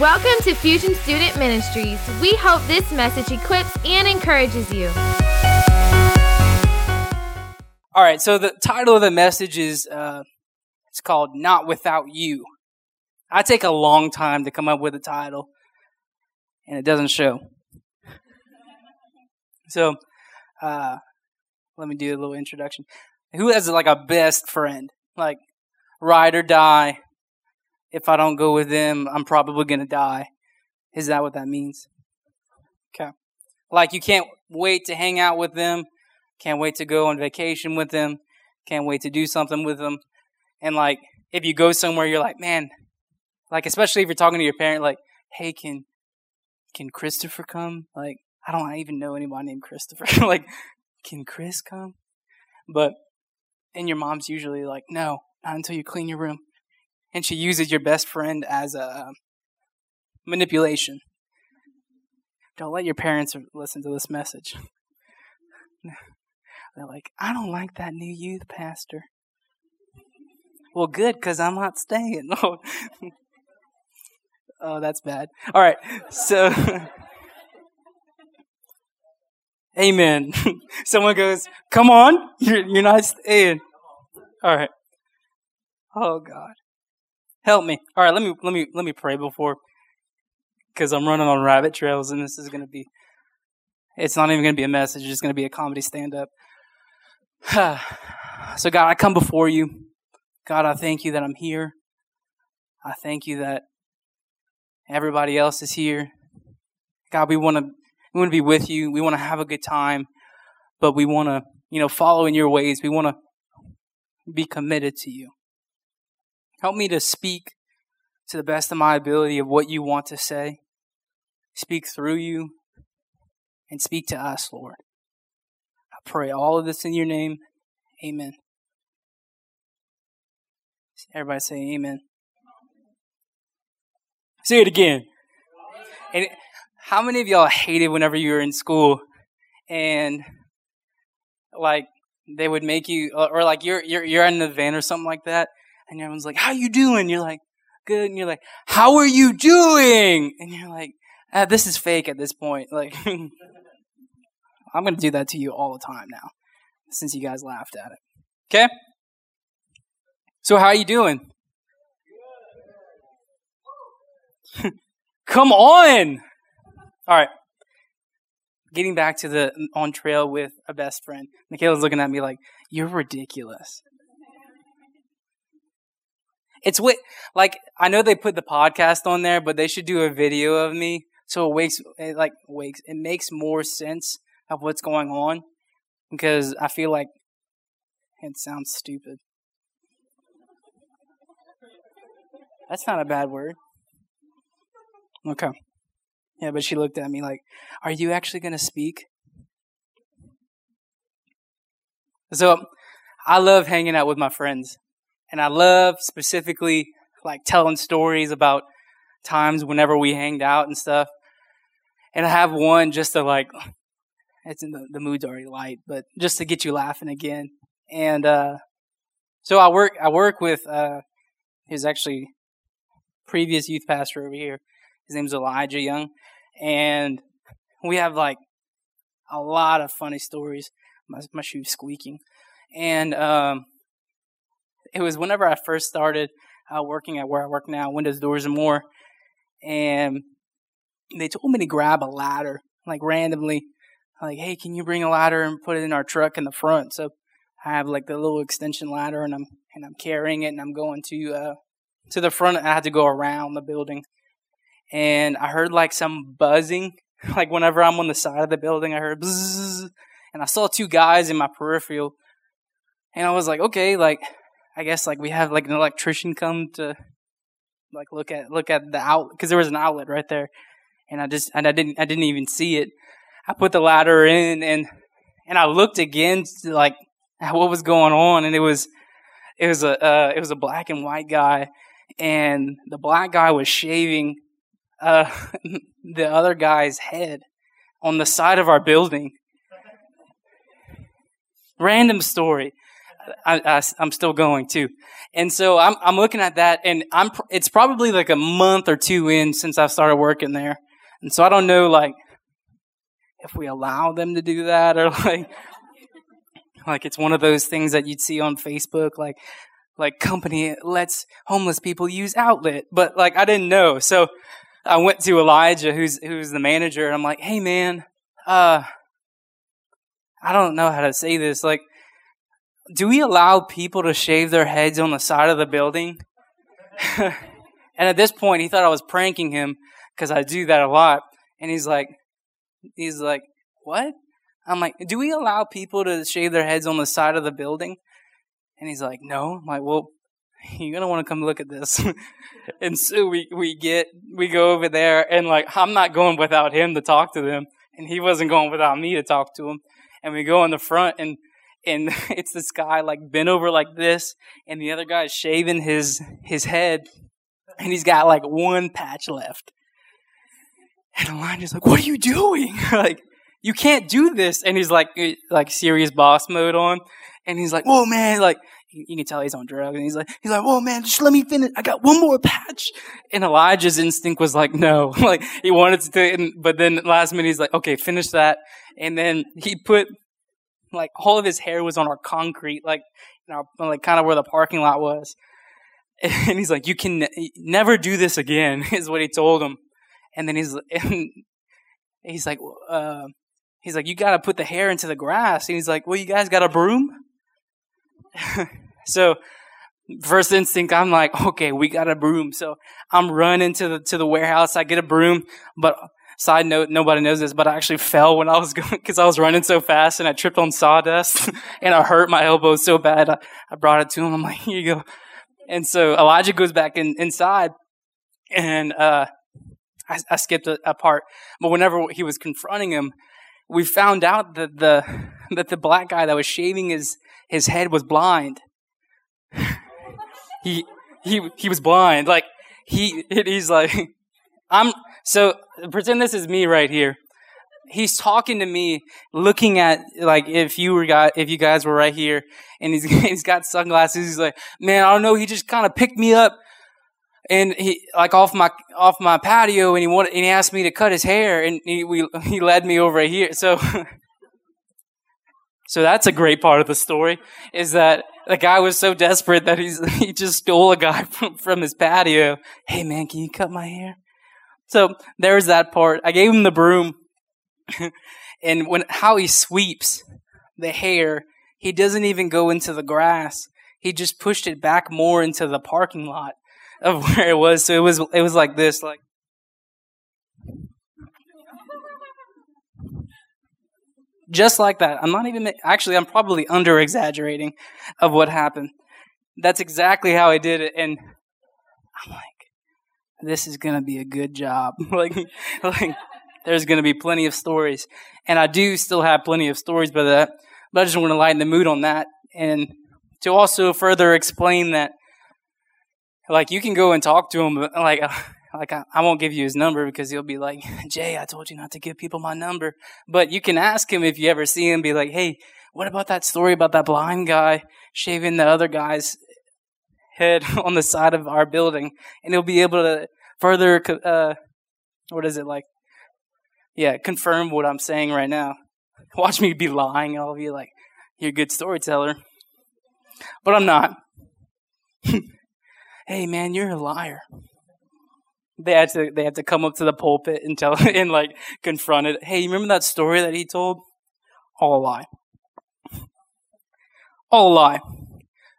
Welcome to Fusion Student Ministries. We hope this message equips and encourages you. All right, so the title of the message is uh, it's called "Not Without You." I take a long time to come up with a title, and it doesn't show. So, uh, let me do a little introduction. Who has like a best friend, like ride or die? If I don't go with them, I'm probably gonna die. Is that what that means? Okay. Like you can't wait to hang out with them can't wait to go on vacation with them. Can't wait to do something with them. And like, if you go somewhere, you're like, man, like, especially if you're talking to your parent, like, hey, can, can Christopher come? Like, I don't even know anyone named Christopher. like, can Chris come? But, and your mom's usually like, no, not until you clean your room. And she uses your best friend as a um, manipulation. Don't let your parents listen to this message. They're like, I don't like that new youth pastor. Well, good, because I'm not staying. oh, that's bad. All right, so. Amen. Someone goes, Come on, you're, you're not staying. All right. Oh God. Help me. All right, let me let me let me pray before because I'm running on rabbit trails and this is gonna be it's not even gonna be a message, it's just gonna be a comedy stand up. so, God, I come before you. God, I thank you that I'm here. I thank you that everybody else is here. God, we want to we want to be with you. We want to have a good time, but we want to, you know, follow in your ways. We want to be committed to you. Help me to speak to the best of my ability of what you want to say. Speak through you and speak to us, Lord I pray all of this in your name. Amen. Everybody say amen. Say it again. And how many of y'all hated whenever you were in school and like they would make you or like you're you're you're in the van or something like that and everyone's like, "How you doing?" You're like, "Good." And you're like, "How are you doing?" And you're like, ah, "This is fake at this point." Like I'm going to do that to you all the time now, since you guys laughed at it. Okay? So how you doing? Come on! All right. Getting back to the on trail with a best friend. Michaela's looking at me like, you're ridiculous. It's what, like, I know they put the podcast on there, but they should do a video of me so it wakes, it like wakes, it makes more sense of what's going on because I feel like it sounds stupid. That's not a bad word. Okay. Yeah, but she looked at me like, Are you actually going to speak? So I love hanging out with my friends. And I love specifically like telling stories about times whenever we hanged out and stuff. And I have one just to like it's in the, the mood's already light, but just to get you laughing again. And uh, so I work I work with uh, his actually previous youth pastor over here. His name's Elijah Young, and we have like a lot of funny stories. My my shoe's squeaking, and um, it was whenever I first started uh, working at where I work now, Windows Doors and More, and they told me to grab a ladder like randomly like, hey, can you bring a ladder and put it in our truck in the front? So I have like the little extension ladder and I'm and I'm carrying it and I'm going to uh to the front. I had to go around the building, and I heard like some buzzing. Like whenever I'm on the side of the building, I heard bzzz, and I saw two guys in my peripheral, and I was like, okay, like I guess like we have like an electrician come to like look at look at the outlet because there was an outlet right there, and I just and I didn't I didn't even see it. I put the ladder in and and I looked again to like what was going on and it was it was a uh, it was a black and white guy and the black guy was shaving uh, the other guy's head on the side of our building. Random story. I, I'm still going too. And so I'm, I'm looking at that and I'm, it's probably like a month or two in since I've started working there. And so I don't know, like, if we allow them to do that or like, like it's one of those things that you'd see on Facebook, like, like company lets homeless people use outlet. But like, I didn't know. So I went to Elijah, who's, who's the manager, and I'm like, hey man, uh, I don't know how to say this. Like, do we allow people to shave their heads on the side of the building? and at this point, he thought I was pranking him because I do that a lot. And he's like, he's like, what? I'm like, do we allow people to shave their heads on the side of the building? And he's like, no. I'm like, well, you're gonna want to come look at this. and so we we get we go over there, and like I'm not going without him to talk to them, and he wasn't going without me to talk to him. And we go in the front, and and it's this guy like bent over like this, and the other guy is shaving his his head, and he's got like one patch left. And Elijah's like, "What are you doing? like, you can't do this." And he's like, eh, like serious boss mode on, and he's like, "Whoa, man!" Like, you can tell he's on drugs, and he's like, he's like, "Whoa, man, just let me finish. I got one more patch." And Elijah's instinct was like, "No," like he wanted to, but then last minute he's like, "Okay, finish that." And then he put like all of his hair was on our concrete, like you know, like kind of where the parking lot was. And he's like, "You can ne- never do this again," is what he told him. And then he's and he's like, uh, he's like, "You got to put the hair into the grass." And he's like, "Well, you guys got a broom?" so first instinct i'm like okay we got a broom so i'm running to the to the warehouse i get a broom but Side note, nobody knows this, but I actually fell when I was going, cause I was running so fast and I tripped on sawdust and I hurt my elbow so bad. I, I brought it to him. I'm like, here you go. And so Elijah goes back in, inside and, uh, I, I skipped a, a part, but whenever he was confronting him, we found out that the, that the black guy that was shaving his, his head was blind. he, he, he was blind. Like, he, he's like, I'm, so pretend this is me right here. He's talking to me, looking at like if you were got if you guys were right here, and he's he's got sunglasses. He's like, man, I don't know. He just kind of picked me up, and he like off my off my patio, and he wanted and he asked me to cut his hair, and he we he led me over here. So. So that's a great part of the story is that the guy was so desperate that he's he just stole a guy from, from his patio. Hey man, can you cut my hair? So there's that part. I gave him the broom. and when how he sweeps the hair, he doesn't even go into the grass. He just pushed it back more into the parking lot of where it was. So it was it was like this, like just like that. I'm not even actually. I'm probably under exaggerating of what happened. That's exactly how I did it, and I'm like, this is going to be a good job. like, like, there's going to be plenty of stories. And I do still have plenty of stories by that, but I just want to lighten the mood on that. And to also further explain that, like, you can go and talk to him, but like, like I, I won't give you his number because he'll be like, Jay, I told you not to give people my number. But you can ask him if you ever see him, be like, hey, what about that story about that blind guy shaving the other guy's head on the side of our building, and he'll be able to further, uh, what is it like? Yeah, confirm what I'm saying right now. Watch me be lying, and I'll be like, "You're a good storyteller," but I'm not. hey, man, you're a liar. They had to they had to come up to the pulpit and tell and like confront it. Hey, you remember that story that he told? All a lie. All a lie.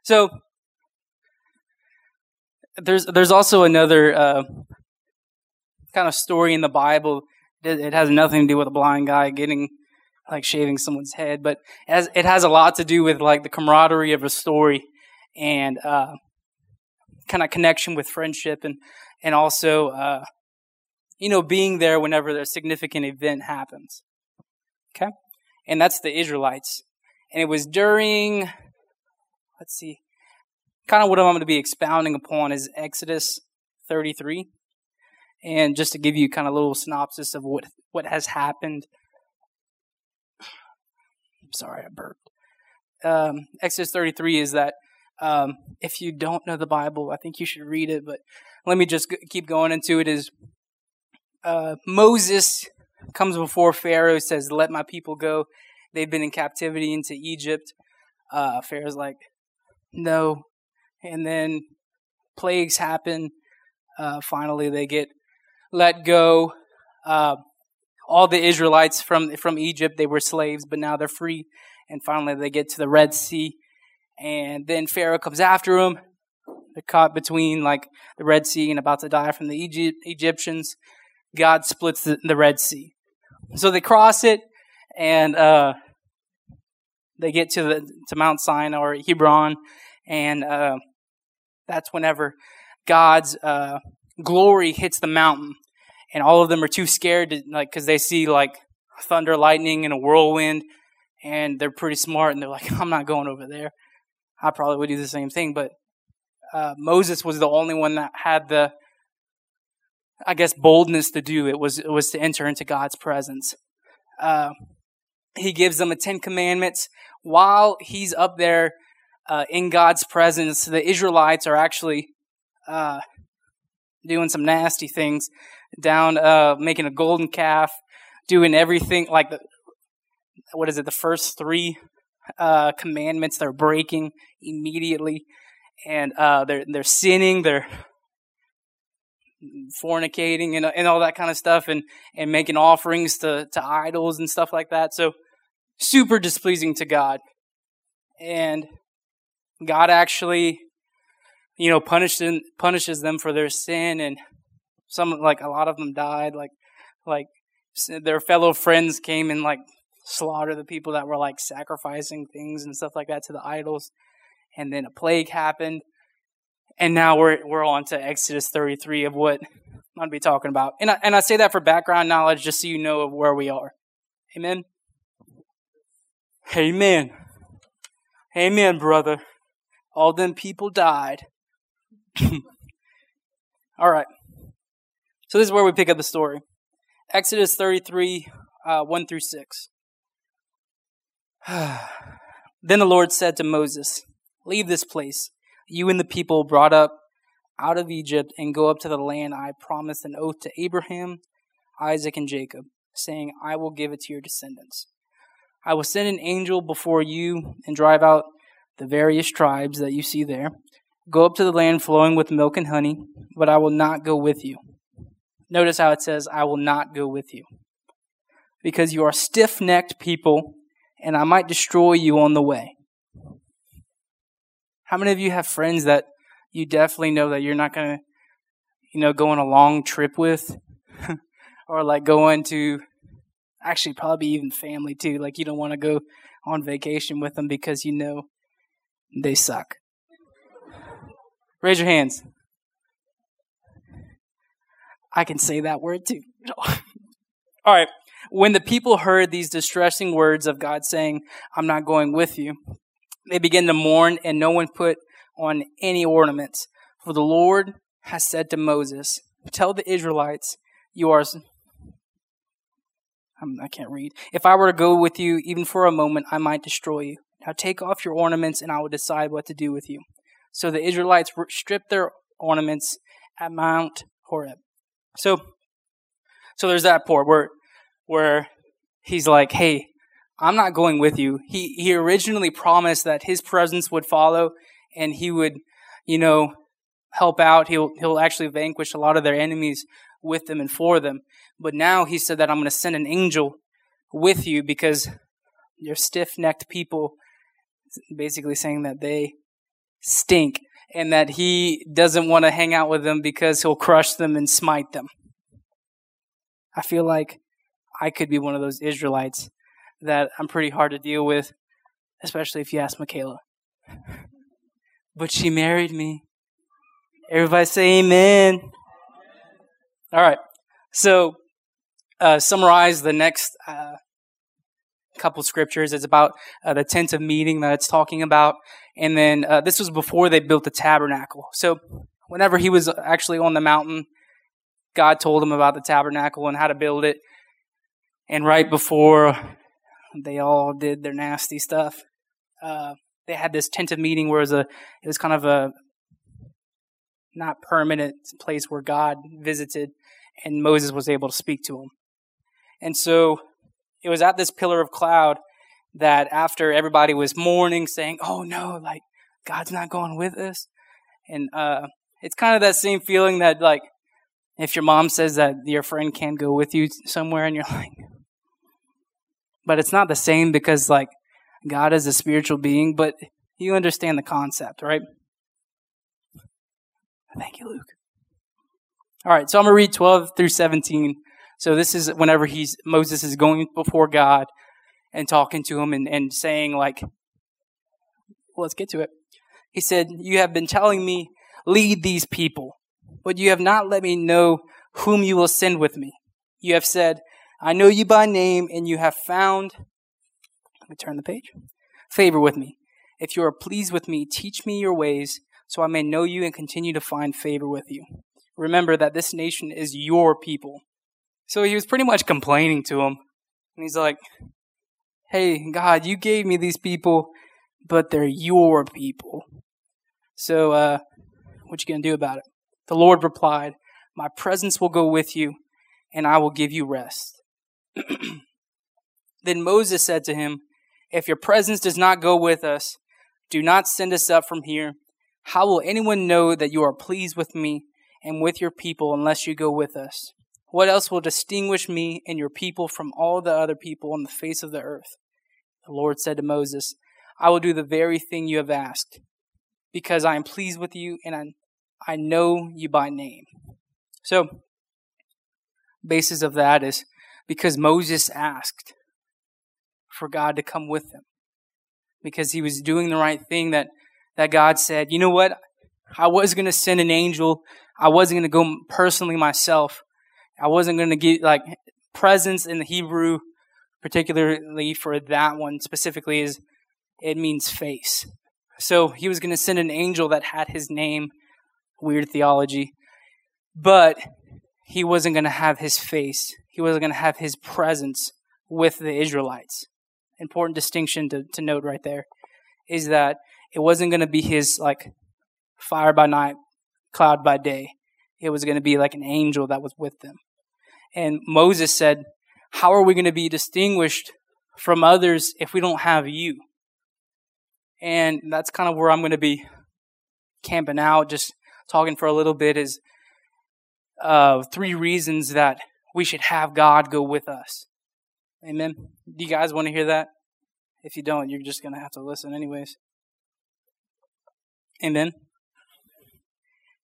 So there's there's also another uh, kind of story in the Bible. It, it, has nothing to do with a blind guy getting like shaving someone's head, but it has, it has a lot to do with like the camaraderie of a story and uh, kind of connection with friendship and and also uh, you know being there whenever a significant event happens. Okay, and that's the Israelites, and it was during let's see kind of what I'm going to be expounding upon is Exodus 33. And just to give you kind of a little synopsis of what, what has happened. I'm sorry, I burped. um, Exodus 33 is that um, if you don't know the Bible, I think you should read it. But let me just keep going into it. Is uh, Moses comes before Pharaoh, says, "Let my people go." They've been in captivity into Egypt. Uh, Pharaoh's like, "No," and then plagues happen. Uh, finally, they get let go. Uh, all the Israelites from from Egypt, they were slaves, but now they're free. And finally, they get to the Red Sea, and then Pharaoh comes after them. They're caught between like the Red Sea and about to die from the Egypt, Egyptians. God splits the, the, Red Sea, so they cross it, and uh, they get to the to Mount Sinai or Hebron, and uh, that's whenever God's uh, glory hits the mountain, and all of them are too scared to like because they see like thunder, lightning, and a whirlwind, and they're pretty smart, and they're like, "I'm not going over there." I probably would do the same thing, but uh, Moses was the only one that had the, I guess, boldness to do it. Was it was to enter into God's presence. Uh, he gives them the Ten Commandments while he's up there uh, in God's presence. The Israelites are actually uh, doing some nasty things down, uh, making a golden calf, doing everything like the, what is it, the first three uh, commandments they're breaking immediately, and uh, they're they're sinning, they're fornicating and, and all that kind of stuff, and and making offerings to to idols and stuff like that. So super displeasing to God, and God actually you know, punishes punishes them for their sin, and some like a lot of them died. Like like their fellow friends came and like slaughtered the people that were like sacrificing things and stuff like that to the idols, and then a plague happened, and now we're we're on to Exodus 33 of what I'm to be talking about, and I, and I say that for background knowledge, just so you know of where we are. Amen. Amen. Amen, brother. All them people died. All right. So this is where we pick up the story. Exodus 33, uh, 1 through 6. then the Lord said to Moses, Leave this place, you and the people brought up out of Egypt, and go up to the land I promised an oath to Abraham, Isaac, and Jacob, saying, I will give it to your descendants. I will send an angel before you and drive out the various tribes that you see there Go up to the land flowing with milk and honey, but I will not go with you. Notice how it says, I will not go with you. Because you are stiff necked people, and I might destroy you on the way. How many of you have friends that you definitely know that you're not going to, you know, go on a long trip with? or like going to, actually, probably even family too. Like you don't want to go on vacation with them because you know they suck. Raise your hands. I can say that word too. All right. When the people heard these distressing words of God saying, I'm not going with you, they began to mourn, and no one put on any ornaments. For the Lord has said to Moses, Tell the Israelites, you are. I can't read. If I were to go with you even for a moment, I might destroy you. Now take off your ornaments, and I will decide what to do with you. So the Israelites stripped their ornaments at Mount Horeb. So, so there's that part where, where he's like, "Hey, I'm not going with you." He he originally promised that his presence would follow, and he would, you know, help out. He'll he'll actually vanquish a lot of their enemies with them and for them. But now he said that I'm going to send an angel with you because you're stiff-necked people. Basically saying that they stink and that he doesn't want to hang out with them because he'll crush them and smite them. I feel like I could be one of those Israelites that I'm pretty hard to deal with, especially if you ask Michaela. But she married me. Everybody say amen. All right. So, uh, summarize the next uh, couple scriptures. It's about uh, the tent of meeting that it's talking about. And then uh, this was before they built the tabernacle. So whenever he was actually on the mountain, God told him about the tabernacle and how to build it. And right before they all did their nasty stuff, uh, they had this tent of meeting where it was a it was kind of a not permanent place where God visited, and Moses was able to speak to him. And so it was at this pillar of cloud that after everybody was mourning, saying, "Oh no, like God's not going with us," and uh, it's kind of that same feeling that like if your mom says that your friend can't go with you somewhere, and you're like, but it's not the same because like God is a spiritual being, but you understand the concept, right? Thank you, Luke. All right, so I'm going to read 12 through 17. So this is whenever he's Moses is going before God and talking to him and, and saying like, let's get to it. He said, You have been telling me, lead these people, but you have not let me know whom you will send with me. You have said, I know you by name, and you have found, let me turn the page, favor with me. If you are pleased with me, teach me your ways, so I may know you and continue to find favor with you. Remember that this nation is your people. So he was pretty much complaining to him. And he's like, Hey, God, you gave me these people, but they're your people. So, uh, what you gonna do about it? The Lord replied, My presence will go with you, and I will give you rest. then Moses said to him, If your presence does not go with us, do not send us up from here. How will anyone know that you are pleased with me and with your people unless you go with us? What else will distinguish me and your people from all the other people on the face of the earth? The Lord said to Moses, I will do the very thing you have asked, because I am pleased with you and I, I know you by name. So, basis of that is because Moses asked for God to come with him. Because he was doing the right thing that, that God said, you know what? I was going to send an angel. I wasn't going to go personally myself. I wasn't going to get like presence in the Hebrew, particularly for that one specifically, is it means face. So he was going to send an angel that had his name, weird theology, but he wasn't going to have his face. He wasn't going to have his presence with the Israelites. Important distinction to, to note right there is that it wasn't going to be his like fire by night, cloud by day. It was going to be like an angel that was with them. And Moses said, How are we going to be distinguished from others if we don't have you? And that's kind of where I'm going to be camping out, just talking for a little bit, is uh, three reasons that we should have God go with us. Amen. Do you guys want to hear that? If you don't, you're just going to have to listen, anyways. Amen.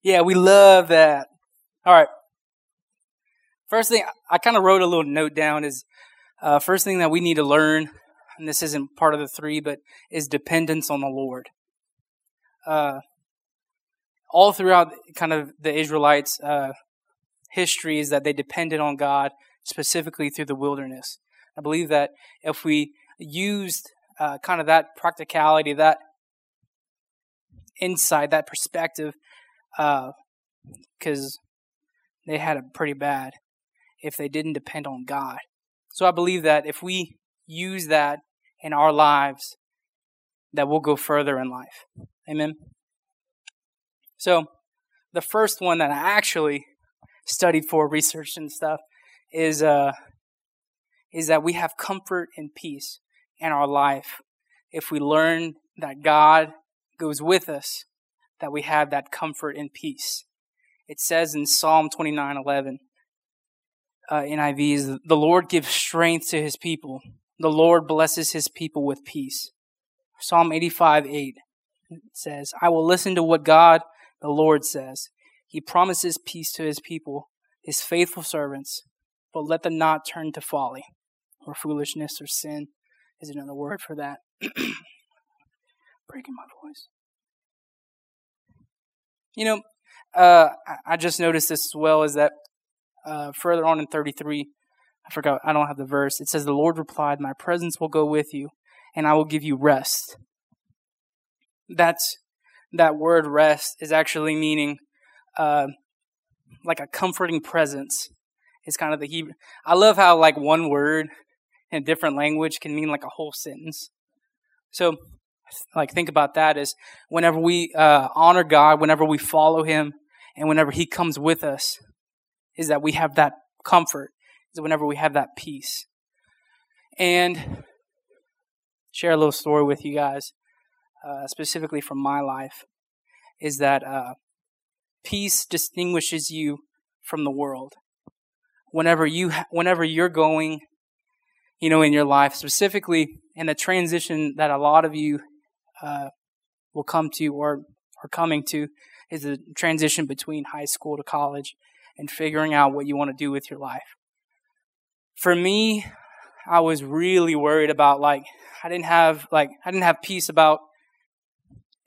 Yeah, we love that. All right. First thing, I kind of wrote a little note down is uh, first thing that we need to learn, and this isn't part of the three, but is dependence on the Lord. Uh, all throughout kind of the Israelites' uh, history is that they depended on God specifically through the wilderness. I believe that if we used uh, kind of that practicality, that insight, that perspective, because uh, they had it pretty bad if they didn't depend on God. So I believe that if we use that in our lives, that we'll go further in life. Amen. So the first one that I actually studied for research and stuff is uh is that we have comfort and peace in our life if we learn that God goes with us, that we have that comfort and peace. It says in Psalm 29:11, uh, NIV is the Lord gives strength to his people. The Lord blesses his people with peace. Psalm 85 8 says, I will listen to what God the Lord says. He promises peace to his people, his faithful servants, but let them not turn to folly or foolishness or sin is another word for that. Breaking my voice. You know, uh, I just noticed this as well is that uh, further on in 33, I forgot, I don't have the verse. It says, The Lord replied, My presence will go with you, and I will give you rest. That's that word rest is actually meaning uh, like a comforting presence. It's kind of the Hebrew. I love how like one word in a different language can mean like a whole sentence. So like think about that is whenever we uh, honor God, whenever we follow Him, and whenever He comes with us, is that we have that comfort. Is whenever we have that peace. And share a little story with you guys, uh, specifically from my life, is that uh, peace distinguishes you from the world. Whenever you, ha- whenever you're going, you know, in your life, specifically in the transition that a lot of you uh, will come to or are coming to, is the transition between high school to college and figuring out what you want to do with your life. For me, I was really worried about like I didn't have like I didn't have peace about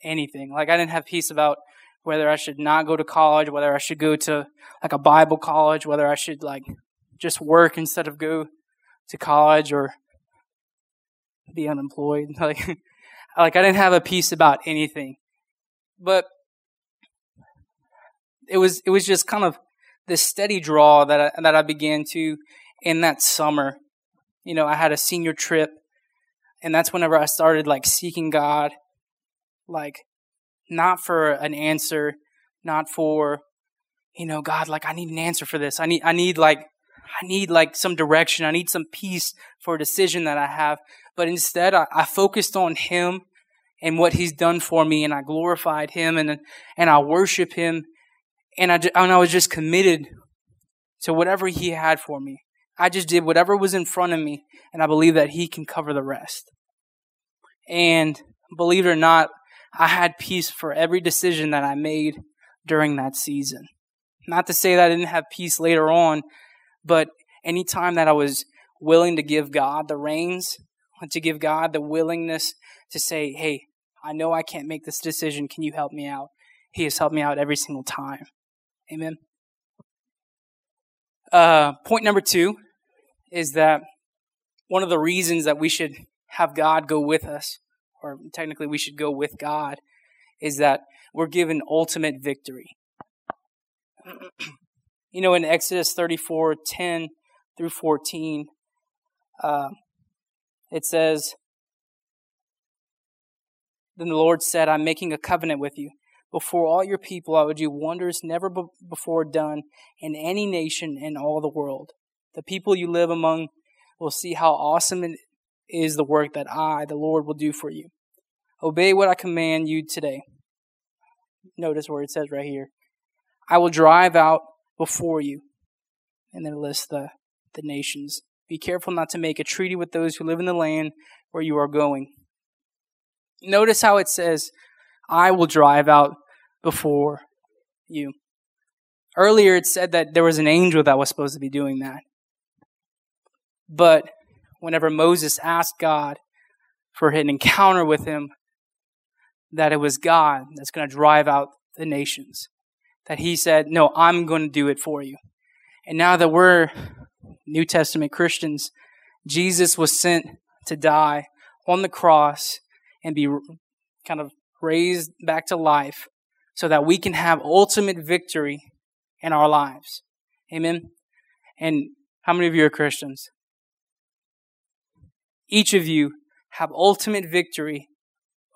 anything. Like I didn't have peace about whether I should not go to college, whether I should go to like a Bible college, whether I should like just work instead of go to college or be unemployed. Like like I didn't have a peace about anything. But it was it was just kind of this steady draw that I, that I began to in that summer. You know, I had a senior trip and that's whenever I started like seeking God like not for an answer, not for you know, God, like I need an answer for this. I need I need like I need like some direction. I need some peace for a decision that I have. But instead I, I focused on him and what he's done for me and I glorified him and and I worship him and I and I was just committed to whatever he had for me. I just did whatever was in front of me and I believe that he can cover the rest. And believe it or not, I had peace for every decision that I made during that season. Not to say that I didn't have peace later on, but anytime that I was willing to give God the reins, to give God the willingness to say, hey, I know I can't make this decision. Can you help me out? He has helped me out every single time. Amen. Uh, point number two is that one of the reasons that we should have God go with us or technically we should go with God, is that we're given ultimate victory. you know, in Exodus 34 10 through 14, uh, it says, Then the Lord said, I'm making a covenant with you. Before all your people, I would do wonders never before done in any nation in all the world. The people you live among will see how awesome it is the work that I, the Lord, will do for you. Obey what I command you today. Notice where it says right here I will drive out before you. And then list the, the nations. Be careful not to make a treaty with those who live in the land where you are going. Notice how it says, I will drive out before you. Earlier it said that there was an angel that was supposed to be doing that. But whenever Moses asked God for an encounter with him, that it was God that's going to drive out the nations. That he said, No, I'm going to do it for you. And now that we're New Testament Christians, Jesus was sent to die on the cross and be kind of raised back to life so that we can have ultimate victory in our lives. Amen. And how many of you are Christians? Each of you have ultimate victory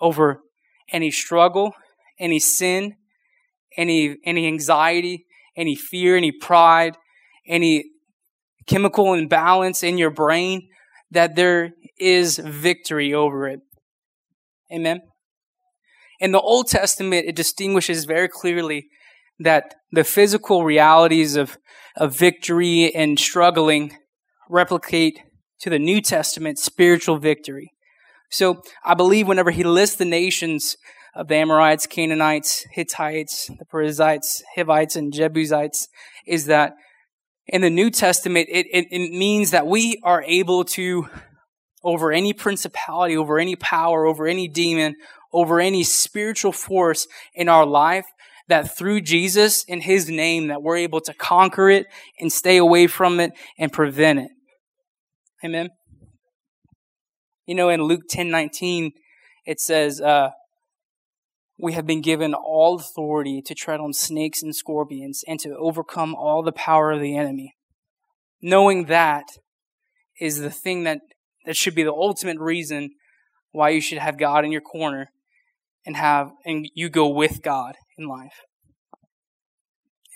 over any struggle, any sin, any, any anxiety, any fear, any pride, any chemical imbalance in your brain, that there is victory over it. Amen. In the Old Testament, it distinguishes very clearly that the physical realities of, of victory and struggling replicate to the New Testament spiritual victory. So I believe whenever he lists the nations of the Amorites, Canaanites, Hittites, the Perizzites, Hivites, and Jebusites, is that in the New Testament, it, it, it means that we are able to, over any principality, over any power, over any demon, over any spiritual force in our life, that through Jesus in His name, that we're able to conquer it and stay away from it and prevent it. Amen. You know, in Luke 10 19, it says, uh, We have been given all authority to tread on snakes and scorpions and to overcome all the power of the enemy. Knowing that is the thing that, that should be the ultimate reason why you should have God in your corner and have and you go with God in life.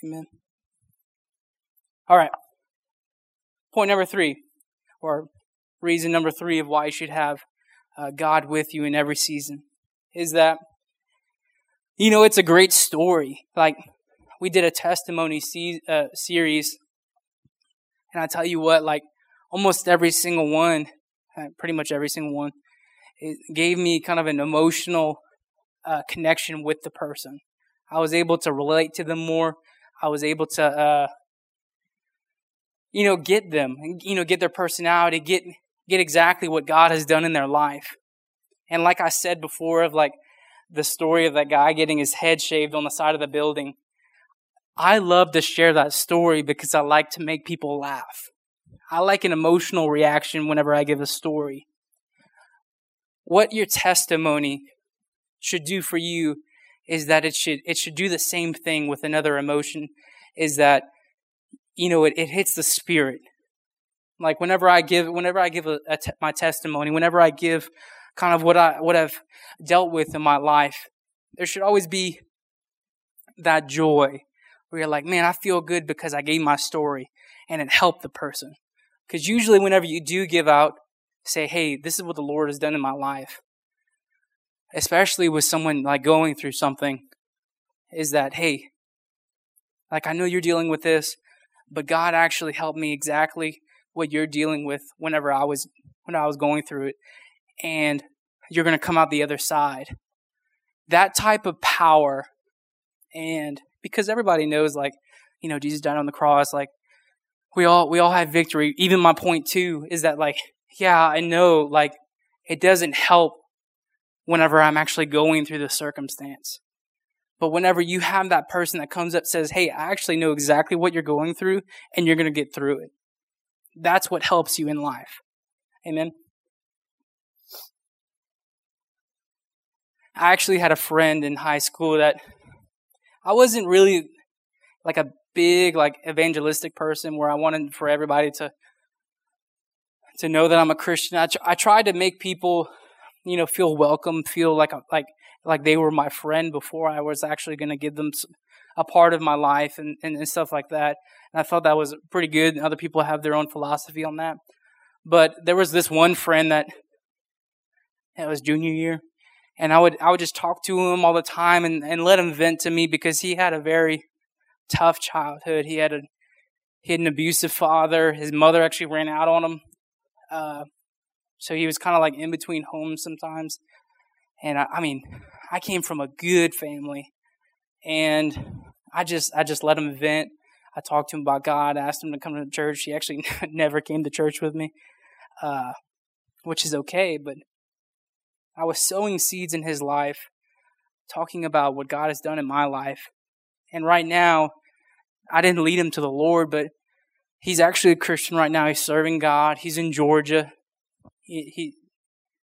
Amen. All right. Point number three, or reason number three of why you should have uh, God with you in every season, is that, you know, it's a great story. Like, we did a testimony se- uh, series, and I tell you what, like, almost every single one, uh, pretty much every single one, it gave me kind of an emotional uh, connection with the person. I was able to relate to them more. I was able to, uh, you know, get them, you know, get their personality, get get exactly what God has done in their life. And like I said before, of like the story of that guy getting his head shaved on the side of the building. I love to share that story because I like to make people laugh. I like an emotional reaction whenever I give a story. What your testimony should do for you is that it should it should do the same thing with another emotion is that you know it, it hits the spirit. Like whenever i give whenever i give a, a te- my testimony whenever i give kind of what i what i've dealt with in my life there should always be that joy where you're like man i feel good because i gave my story and it helped the person. Because usually whenever you do give out say hey this is what the lord has done in my life especially with someone like going through something, is that, hey, like I know you're dealing with this, but God actually helped me exactly what you're dealing with whenever I was when I was going through it. And you're going to come out the other side. That type of power and because everybody knows like, you know, Jesus died on the cross like we all we all have victory. Even my point too is that like, yeah, I know like it doesn't help whenever I'm actually going through the circumstance. But whenever you have that person that comes up says, Hey, I actually know exactly what you're going through and you're going to get through it. That's what helps you in life. Amen. I actually had a friend in high school that I wasn't really like a big like evangelistic person where I wanted for everybody to to know that I'm a Christian. I, tr- I tried to make people you know, feel welcome, feel like like like they were my friend before I was actually going to give them a part of my life and, and, and stuff like that. And I thought that was pretty good. And Other people have their own philosophy on that. But there was this one friend that it was junior year, and I would I would just talk to him all the time and, and let him vent to me because he had a very tough childhood. He had a he had an abusive father. His mother actually ran out on him. Uh, so he was kind of like in between homes sometimes. And I, I mean, I came from a good family, and I just I just let him vent. I talked to him about God, asked him to come to church. He actually never came to church with me, uh, which is okay. But I was sowing seeds in his life, talking about what God has done in my life. And right now, I didn't lead him to the Lord, but he's actually a Christian right now. He's serving God. He's in Georgia he, he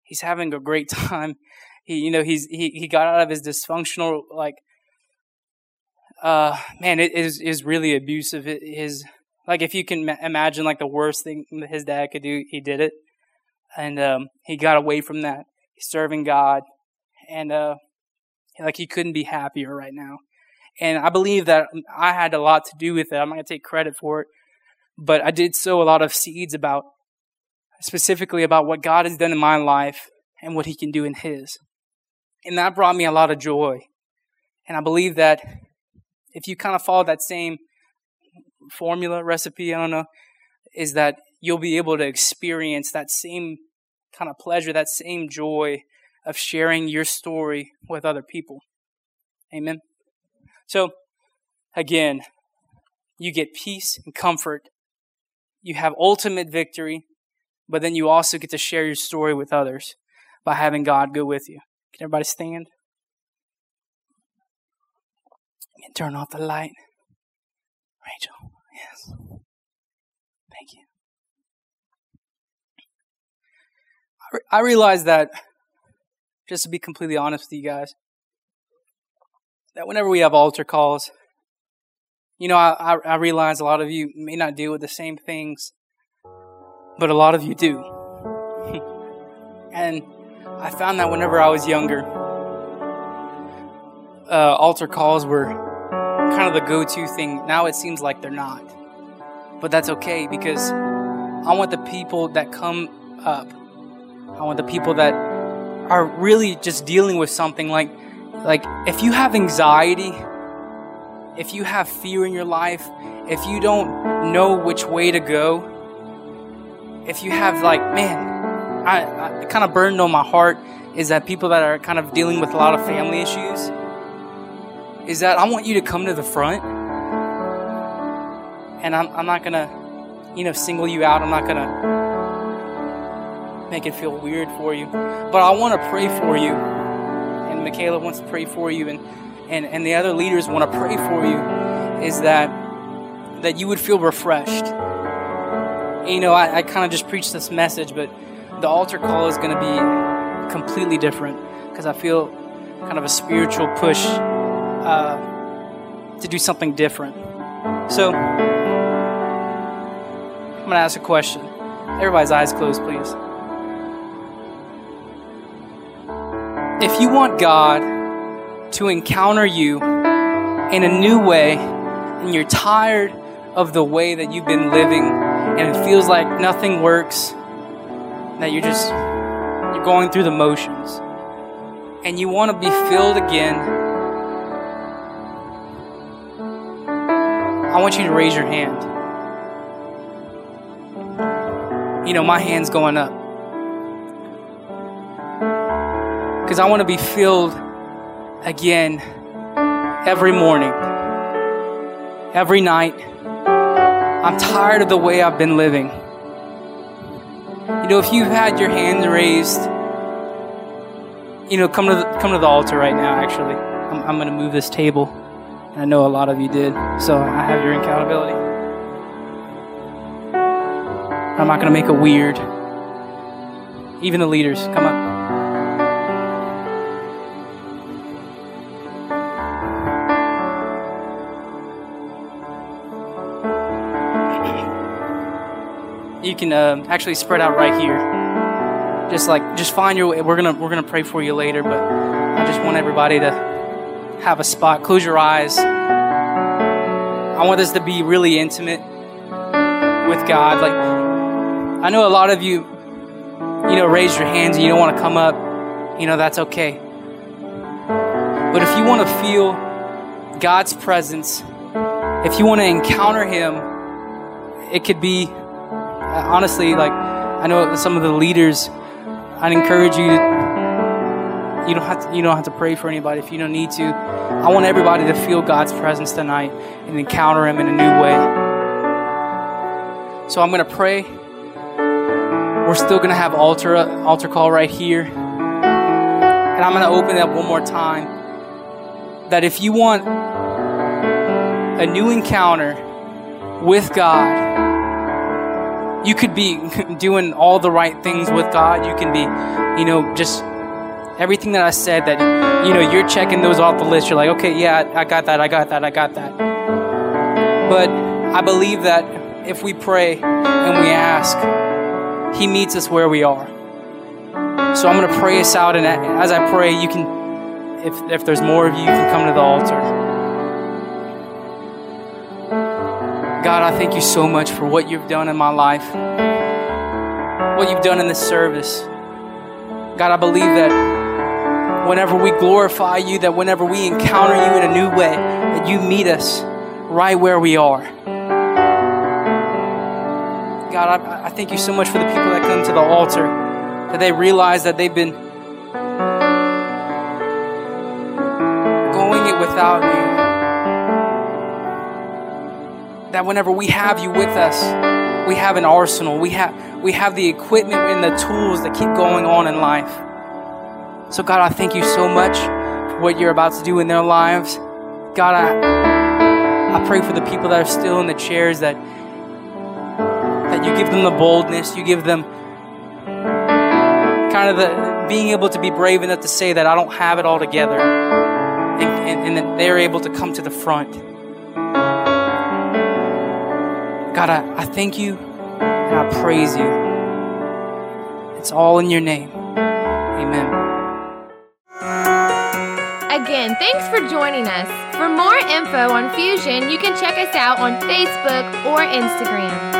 he's having a great time. He you know he's he he got out of his dysfunctional like uh man it is is really abusive. his like if you can imagine like the worst thing his dad could do, he did it, and um, he got away from that. He's serving God, and uh, like he couldn't be happier right now. And I believe that I had a lot to do with it. I'm not gonna take credit for it, but I did sow a lot of seeds about specifically about what God has done in my life and what He can do in His. And that brought me a lot of joy. And I believe that if you kind of follow that same formula, recipe, I don't know, is that you'll be able to experience that same kind of pleasure, that same joy of sharing your story with other people. Amen. So, again, you get peace and comfort. You have ultimate victory but then you also get to share your story with others by having God go with you. Can everybody stand? And turn off the light. Rachel, yes. Thank you. I, re- I realize that, just to be completely honest with you guys, that whenever we have altar calls, you know, I, I, I realize a lot of you may not deal with the same things but a lot of you do. and I found that whenever I was younger, uh, altar calls were kind of the go to thing. Now it seems like they're not. But that's okay because I want the people that come up, I want the people that are really just dealing with something like, like if you have anxiety, if you have fear in your life, if you don't know which way to go, if you have like, man, I, I kind of burned on my heart is that people that are kind of dealing with a lot of family issues is that I want you to come to the front. And I'm, I'm not going to, you know, single you out. I'm not going to make it feel weird for you. But I want to pray for you. And Michaela wants to pray for you. And, and, and the other leaders want to pray for you. Is that, that you would feel refreshed. You know, I, I kind of just preached this message, but the altar call is going to be completely different because I feel kind of a spiritual push uh, to do something different. So, I'm going to ask a question. Everybody's eyes closed, please. If you want God to encounter you in a new way, and you're tired of the way that you've been living, and it feels like nothing works, that you're just you're going through the motions, and you want to be filled again I want you to raise your hand. You know, my hand's going up. Because I want to be filled again every morning, every night. I'm tired of the way I've been living. You know, if you've had your hand raised, you know, come to the, come to the altar right now. Actually, I'm, I'm going to move this table. I know a lot of you did, so I have your accountability. I'm not going to make it weird. Even the leaders, come up. Can uh, actually spread out right here. Just like, just find your way. We're gonna we're gonna pray for you later, but I just want everybody to have a spot. Close your eyes. I want this to be really intimate with God. Like, I know a lot of you, you know, raise your hands and you don't want to come up. You know, that's okay. But if you want to feel God's presence, if you want to encounter Him, it could be, honestly, like, I know some of the leaders, I'd encourage you to you don't have to, you don't have to pray for anybody if you don't need to. I want everybody to feel God's presence tonight and encounter Him in a new way. So I'm going to pray. We're still going to have altar altar call right here, and I'm going to open it up one more time. That if you want a new encounter with God, you could be doing all the right things with God. You can be, you know, just everything that I said that, you know, you're checking those off the list. You're like, okay, yeah, I got that, I got that, I got that. But I believe that if we pray and we ask, He meets us where we are. So I'm going to pray us out, and as I pray, you can, if, if there's more of you, you can come to the altar. God, I thank you so much for what you've done in my life, what you've done in this service. God, I believe that whenever we glorify you, that whenever we encounter you in a new way, that you meet us right where we are. God, I, I thank you so much for the people that come to the altar, that they realize that they've been going it without you. That whenever we have you with us, we have an arsenal. We have, we have the equipment and the tools that keep going on in life. So, God, I thank you so much for what you're about to do in their lives. God, I, I pray for the people that are still in the chairs that, that you give them the boldness, you give them kind of the being able to be brave enough to say that I don't have it all together, and, and, and that they're able to come to the front. God, I, I thank you and I praise you. It's all in your name. Amen. Again, thanks for joining us. For more info on Fusion, you can check us out on Facebook or Instagram.